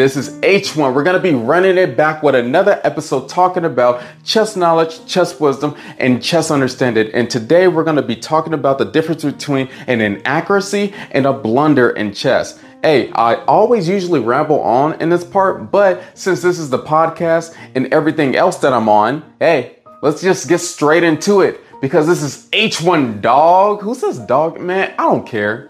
This is H1. We're going to be running it back with another episode talking about chess knowledge, chess wisdom, and chess understanding. And today we're going to be talking about the difference between an inaccuracy and a blunder in chess. Hey, I always usually ramble on in this part, but since this is the podcast and everything else that I'm on, hey, let's just get straight into it because this is H1 dog. Who says dog? Man, I don't care.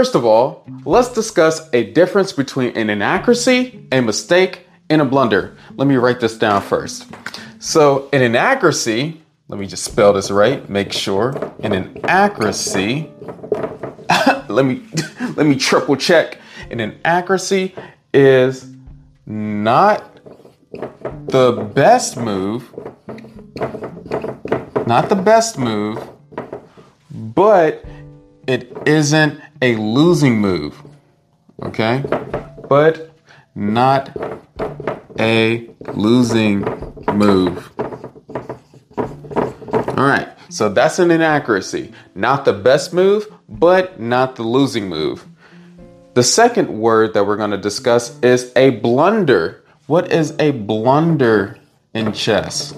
First of all, let's discuss a difference between an inaccuracy, a mistake, and a blunder. Let me write this down first. So, an inaccuracy, let me just spell this right, make sure. An inaccuracy, let me let me triple check. An inaccuracy is not the best move, not the best move, but it isn't a losing move. Okay? But not a losing move. All right. So that's an inaccuracy. Not the best move, but not the losing move. The second word that we're going to discuss is a blunder. What is a blunder in chess?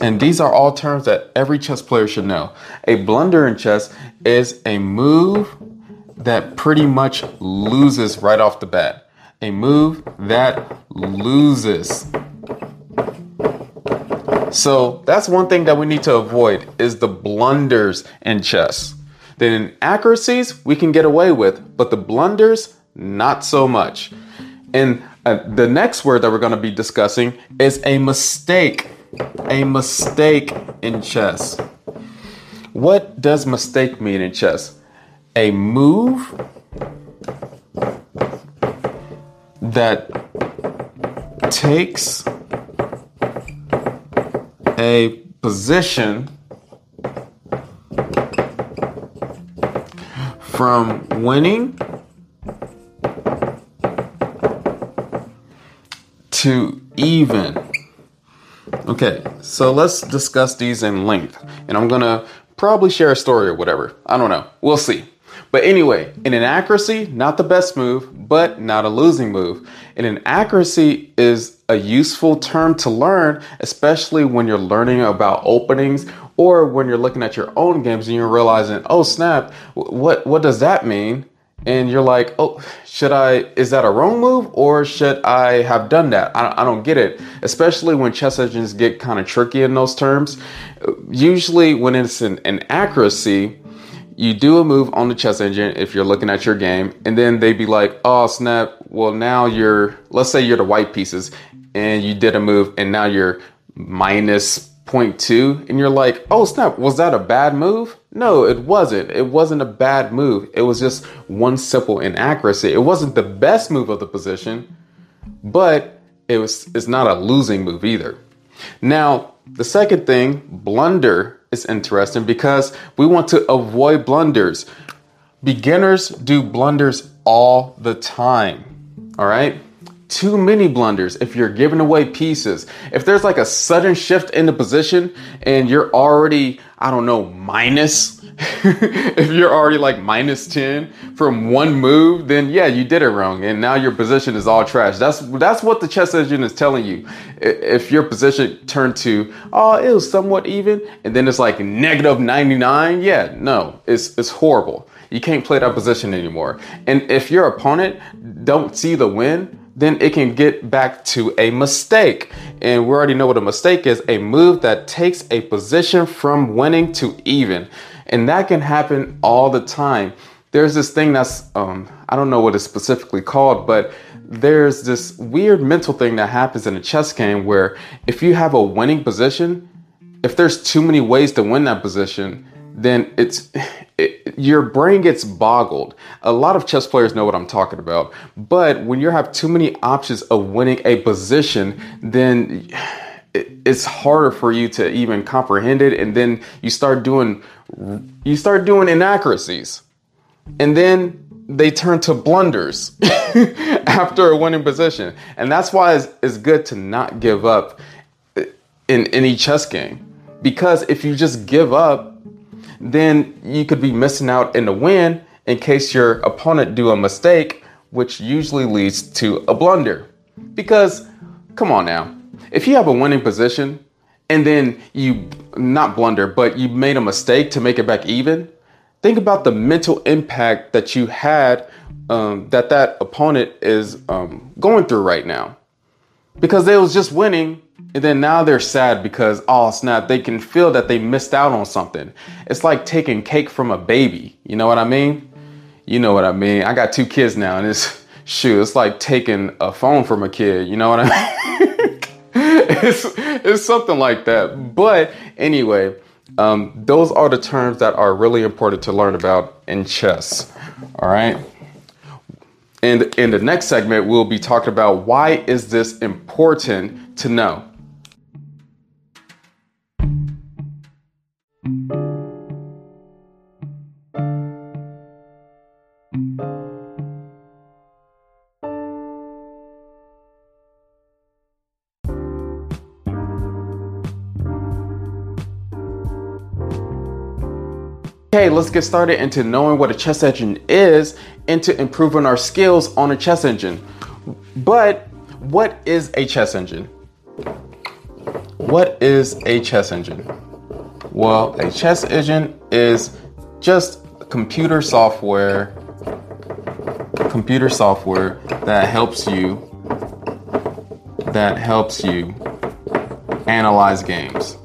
And these are all terms that every chess player should know. A blunder in chess is a move that pretty much loses right off the bat. A move that loses. So that's one thing that we need to avoid is the blunders in chess. The inaccuracies we can get away with, but the blunders not so much. And uh, the next word that we're going to be discussing is a mistake. A mistake in chess. What does mistake mean in chess? A move that takes a position from winning to even. Okay, so let's discuss these in length. And I'm gonna probably share a story or whatever. I don't know. We'll see. But anyway, an inaccuracy, not the best move, but not a losing move. An accuracy is a useful term to learn, especially when you're learning about openings or when you're looking at your own games and you're realizing, oh snap, what what does that mean? And you're like, oh, should I? Is that a wrong move, or should I have done that? I, I don't get it. Especially when chess engines get kind of tricky in those terms. Usually, when it's an, an accuracy, you do a move on the chess engine if you're looking at your game, and then they'd be like, oh snap, well now you're, let's say you're the white pieces, and you did a move, and now you're minus 0.2, and you're like, oh snap, was that a bad move? No, it wasn't. It wasn't a bad move. It was just one simple inaccuracy. It wasn't the best move of the position, but it was it's not a losing move either. Now, the second thing, blunder is interesting because we want to avoid blunders. Beginners do blunders all the time. All right? Too many blunders if you're giving away pieces. If there's like a sudden shift in the position and you're already, I don't know, minus, if you're already like minus 10 from one move, then yeah, you did it wrong. And now your position is all trash. That's that's what the chess engine is telling you. If your position turned to, oh, it was somewhat even, and then it's like negative 99, yeah, no, it's it's horrible. You can't play that position anymore. And if your opponent don't see the win, then it can get back to a mistake. And we already know what a mistake is a move that takes a position from winning to even. And that can happen all the time. there's this thing that's um, I don't know what it's specifically called, but there's this weird mental thing that happens in a chess game where if you have a winning position, if there's too many ways to win that position, then it's it, your brain gets boggled. A lot of chess players know what I'm talking about, but when you have too many options of winning a position, then it's harder for you to even comprehend it, and then you start doing you start doing inaccuracies, and then they turn to blunders after a winning position, and that's why it's, it's good to not give up in any chess game. Because if you just give up then you could be missing out in the win in case your opponent do a mistake, which usually leads to a blunder. Because, come on now, if you have a winning position and then you not blunder, but you made a mistake to make it back even, think about the mental impact that you had um, that that opponent is um, going through right now. Because they was just winning and then now they're sad because, oh snap, they can feel that they missed out on something. It's like taking cake from a baby. You know what I mean? You know what I mean. I got two kids now, and it's shoot, it's like taking a phone from a kid. You know what I mean? it's, it's something like that. But anyway, um, those are the terms that are really important to learn about in chess. All right. And in the next segment, we'll be talking about why is this important to know. Okay, let's get started into knowing what a chess engine is and to improving our skills on a chess engine. But what is a chess engine? What is a chess engine? Well, a chess engine is just computer software computer software that helps you that helps you analyze games.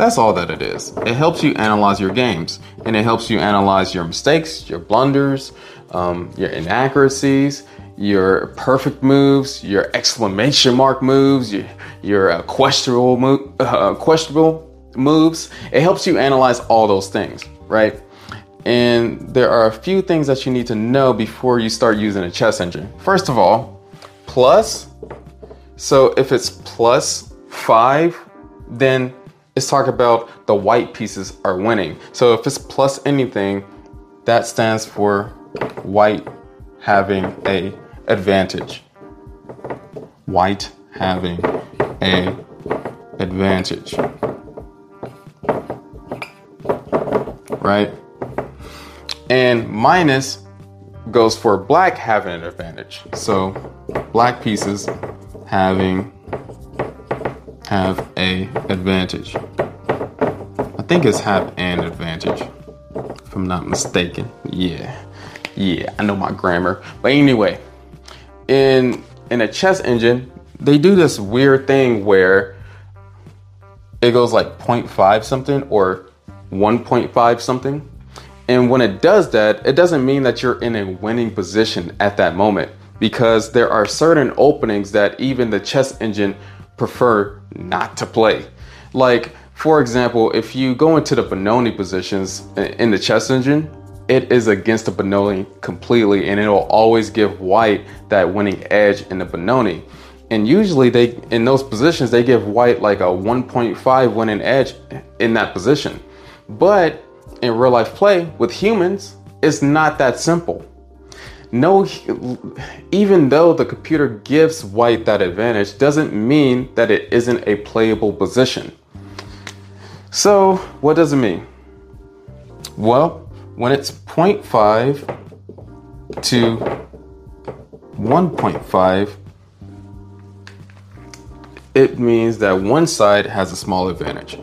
That's all that it is. It helps you analyze your games and it helps you analyze your mistakes, your blunders, um, your inaccuracies, your perfect moves, your exclamation mark moves, your, your uh, questionable, uh, questionable moves. It helps you analyze all those things, right? And there are a few things that you need to know before you start using a chess engine. First of all, plus. So if it's plus five, then let's talk about the white pieces are winning. So if it's plus anything, that stands for white having a advantage. White having a advantage. Right? And minus goes for black having an advantage. So black pieces having have a advantage. I think it's have an advantage, if I'm not mistaken. Yeah, yeah, I know my grammar. But anyway, in in a chess engine, they do this weird thing where it goes like 0.5 something or 1.5 something. And when it does that, it doesn't mean that you're in a winning position at that moment because there are certain openings that even the chess engine prefer not to play. Like, for example, if you go into the Benoni positions in the chess engine, it is against the Benoni completely, and it'll always give white that winning edge in the Benoni. And usually, they in those positions they give white like a 1.5 winning edge in that position. But in real life play with humans, it's not that simple no even though the computer gives white that advantage doesn't mean that it isn't a playable position. So what does it mean? Well when it's 0.5 to 1.5 it means that one side has a small advantage.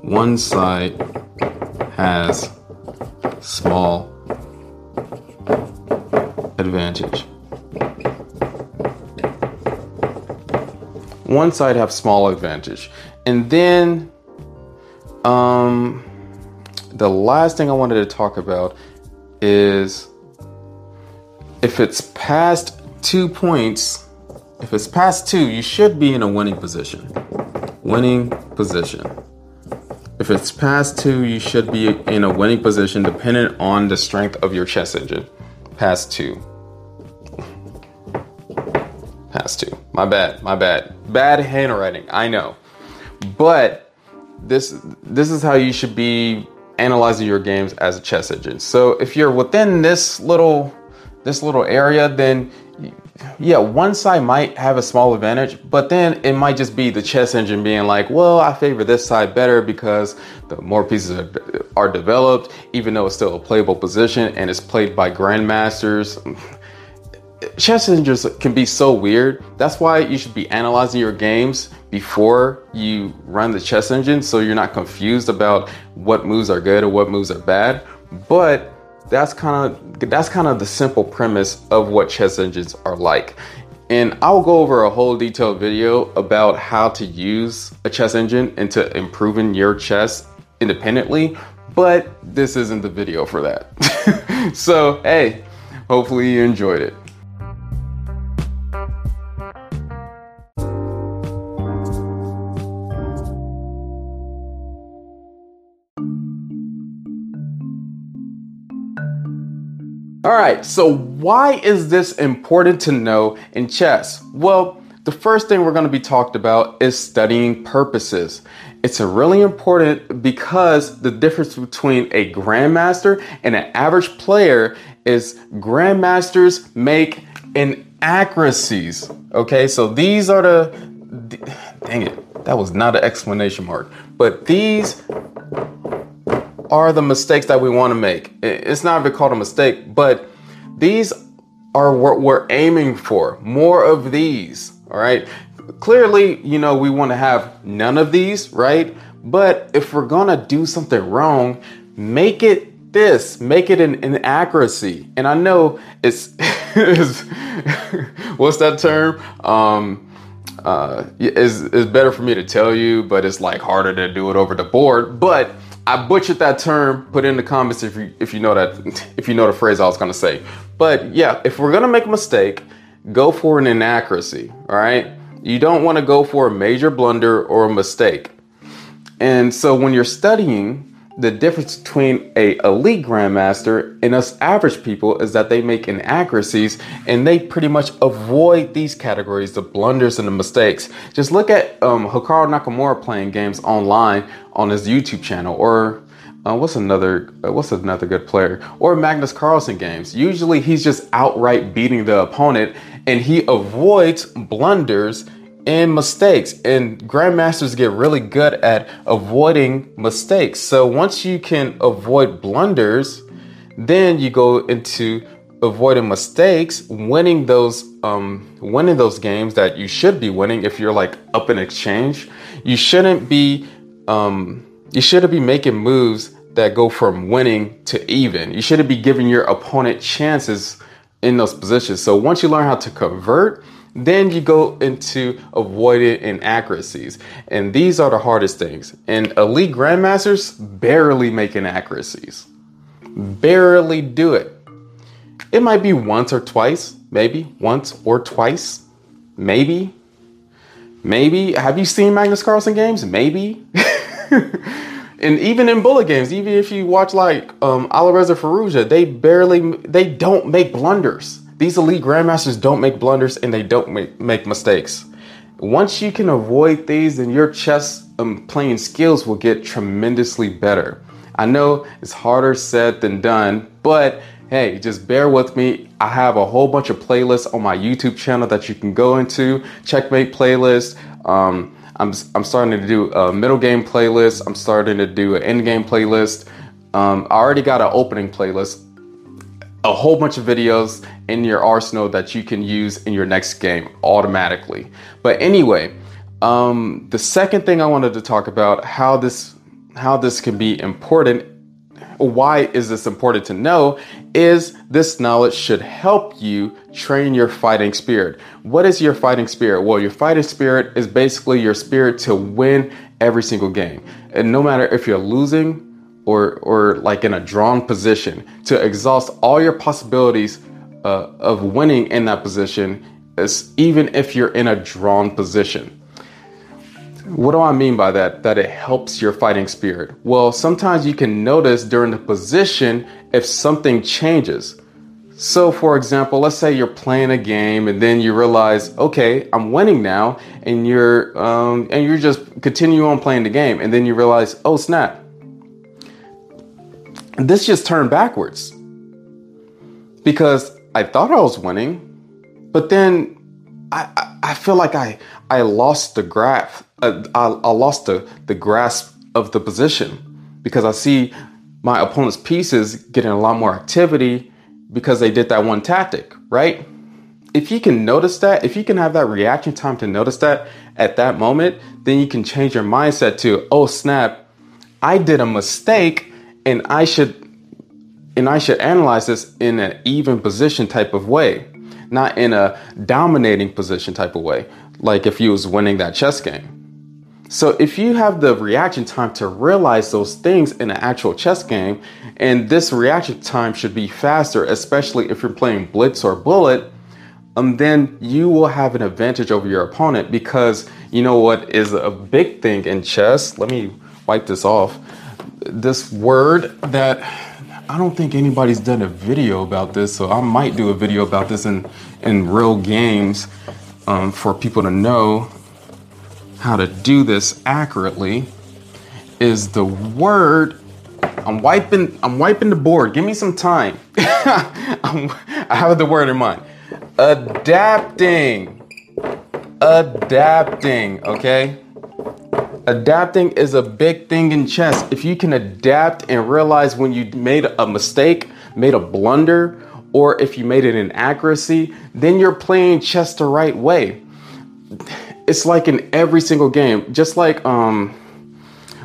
One side has small advantage. One side have small advantage. And then um the last thing I wanted to talk about is if it's past two points, if it's past two, you should be in a winning position. Winning position. If it's past two, you should be in a winning position dependent on the strength of your chess engine. Past two. My bad, my bad. Bad handwriting, I know. But this this is how you should be analyzing your games as a chess engine. So if you're within this little this little area, then yeah, one side might have a small advantage, but then it might just be the chess engine being like, well, I favor this side better because the more pieces are, are developed, even though it's still a playable position and it's played by grandmasters. Chess engines can be so weird. That's why you should be analyzing your games before you run the chess engine so you're not confused about what moves are good or what moves are bad. But that's kind of that's kind of the simple premise of what chess engines are like. And I'll go over a whole detailed video about how to use a chess engine into improving your chess independently, but this isn't the video for that. so, hey, hopefully you enjoyed it. All right, so why is this important to know in chess? Well, the first thing we're going to be talked about is studying purposes. It's really important because the difference between a grandmaster and an average player is grandmasters make inaccuracies. Okay, so these are the dang it, that was not an explanation mark, but these are the mistakes that we want to make. It's not even called a mistake, but these are what we're aiming for. More of these, all right? Clearly, you know, we want to have none of these, right? But if we're going to do something wrong, make it this, make it an inaccuracy. And I know it's, it's what's that term? Um, uh, is is better for me to tell you, but it's like harder to do it over the board. But I butchered that term. Put in the comments if you if you know that if you know the phrase I was gonna say. But yeah, if we're gonna make a mistake, go for an inaccuracy. All right. You don't want to go for a major blunder or a mistake. And so when you're studying, the difference between a elite grandmaster and us average people is that they make inaccuracies and they pretty much avoid these categories the blunders and the mistakes. Just look at um, hikaru nakamura playing games online on his youtube channel or uh, what's another uh, what's another good player? Or magnus carlsen games. Usually he's just outright beating the opponent and he avoids blunders and mistakes. And grandmasters get really good at avoiding mistakes. So once you can avoid blunders, then you go into avoiding mistakes, winning those um, winning those games that you should be winning. If you're like up in exchange, you shouldn't be um, you shouldn't be making moves that go from winning to even. You shouldn't be giving your opponent chances in those positions. So once you learn how to convert, then you go into avoiding inaccuracies. And these are the hardest things. And elite grandmasters barely make inaccuracies. Barely do it. It might be once or twice, maybe once or twice, maybe. Maybe. Have you seen Magnus Carlsen games? Maybe. and even in bullet games, even if you watch like um, Alireza Firouzja, they barely, they don't make blunders these elite grandmasters don't make blunders and they don't make, mistakes. Once you can avoid these, then your chess um, playing skills will get tremendously better. I know it's harder said than done, but hey, just bear with me. I have a whole bunch of playlists on my YouTube channel that you can go into. Checkmate playlist. Um, I'm, I'm starting to do a middle game playlist. I'm starting to do an end game playlist. Um, I already got an opening playlist a whole bunch of videos in your arsenal that you can use in your next game automatically. But anyway, um, the second thing I wanted to talk about how this how this can be important. Why is this important to know? Is this knowledge should help you train your fighting spirit. What is your fighting spirit? Well, your fighting spirit is basically your spirit to win every single game. And no matter if you're losing or or like in a drawn position to exhaust all your possibilities uh, of winning in that position, even if you're in a drawn position. What do I mean by that? That it helps your fighting spirit. Well, sometimes you can notice during the position if something changes. So, for example, let's say you're playing a game and then you realize, okay, I'm winning now, and you're um, and you're just continue on playing the game, and then you realize, oh snap, this just turned backwards because I thought I was winning, but then I, I, I feel like I I lost the grasp uh, I, I lost the the grasp of the position because I see my opponent's pieces getting a lot more activity because they did that one tactic, right? If you can notice that, if you can have that reaction time to notice that at that moment, then you can change your mindset to, oh snap, I did a mistake and I should and I should analyze this in an even position type of way, not in a dominating position type of way, like if you was winning that chess game. So if you have the reaction time to realize those things in an actual chess game, and this reaction time should be faster, especially if you're playing blitz or bullet, um, then you will have an advantage over your opponent because you know what is a big thing in chess. Let me wipe this off. This word that I don't think anybody's done a video about this, so I might do a video about this in in real games um, for people to know how to do this accurately. Is the word I'm wiping I'm wiping the board. Give me some time. i have the word in mind. Adapting. Adapting, okay? Adapting is a big thing in chess. If you can adapt and realize when you made a mistake, made a blunder, or if you made an inaccuracy, then you're playing chess the right way. It's like in every single game. Just like um,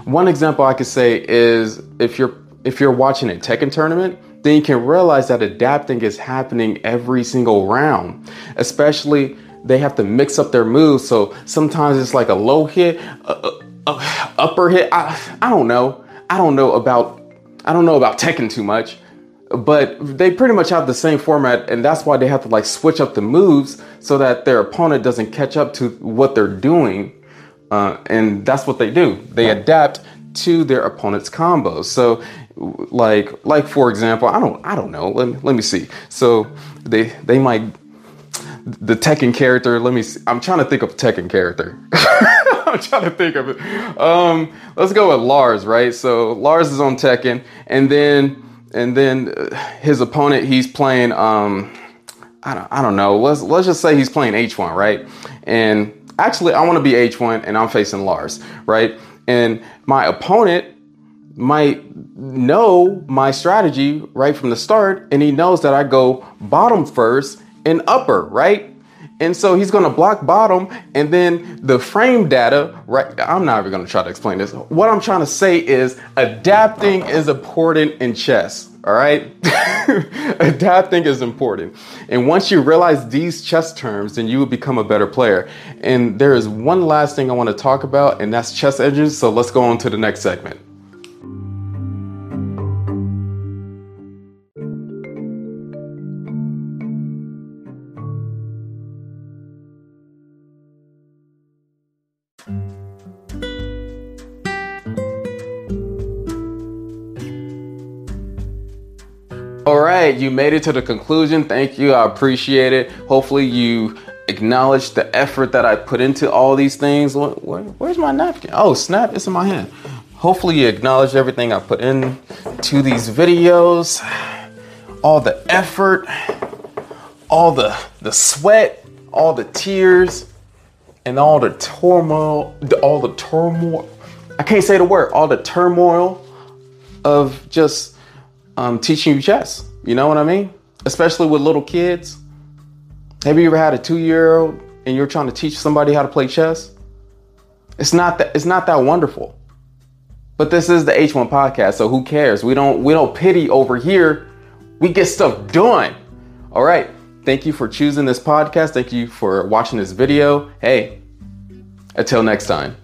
one example I could say is if you're if you're watching a Tekken tournament, then you can realize that adapting is happening every single round. Especially they have to mix up their moves. So sometimes it's like a low hit, a, uh, upper hit. I, I don't know. I don't know about I don't know about Tekken too much, but they pretty much have the same format, and that's why they have to like switch up the moves so that their opponent doesn't catch up to what they're doing. Uh, and that's what they do. They adapt to their opponent's combos. So, like, like for example, I don't, I don't know. Let me, let me see. So they, they might the Tekken character. Let me. See. I'm trying to think of Tekken character. I'm trying to think of it. Um, let's go with Lars, right? So Lars is on Tekken, and then and then uh, his opponent he's playing. Um, I don't, I don't know. Let's let's just say he's playing H1, right? And actually, I want to be H1, and I'm facing Lars, right? And my opponent might know my strategy right from the start, and he knows that I go bottom first and upper, right? And so he's going to block bottom and then the frame data, right? I'm not even going to try to explain this. What I'm trying to say is adapting is important in chess. All right. adapting is important. And once you realize these chess terms, then you will become a better player. And there is one last thing I want to talk about, and that's chess engines. So let's go on to the next segment. All right, you made it to the conclusion. Thank you. I appreciate it. Hopefully, you acknowledge the effort that I put into all these things. Where, where's my napkin? Oh, snap, it's in my hand. Hopefully, you acknowledge everything I put into these videos, all the effort, all the, the sweat, all the tears, and all the turmoil, all the turmoil. I can't say the word, all the turmoil of just um, teaching you chess. You know what I mean? Especially with little kids. Have you ever had a two-year-old and you're trying to teach somebody how to play chess? It's not that it's not that wonderful. But this is the H1 podcast, so who cares? We don't we don't pity over here. We get stuff done. All right. Thank you for choosing this podcast. Thank you for watching this video. Hey, until next time.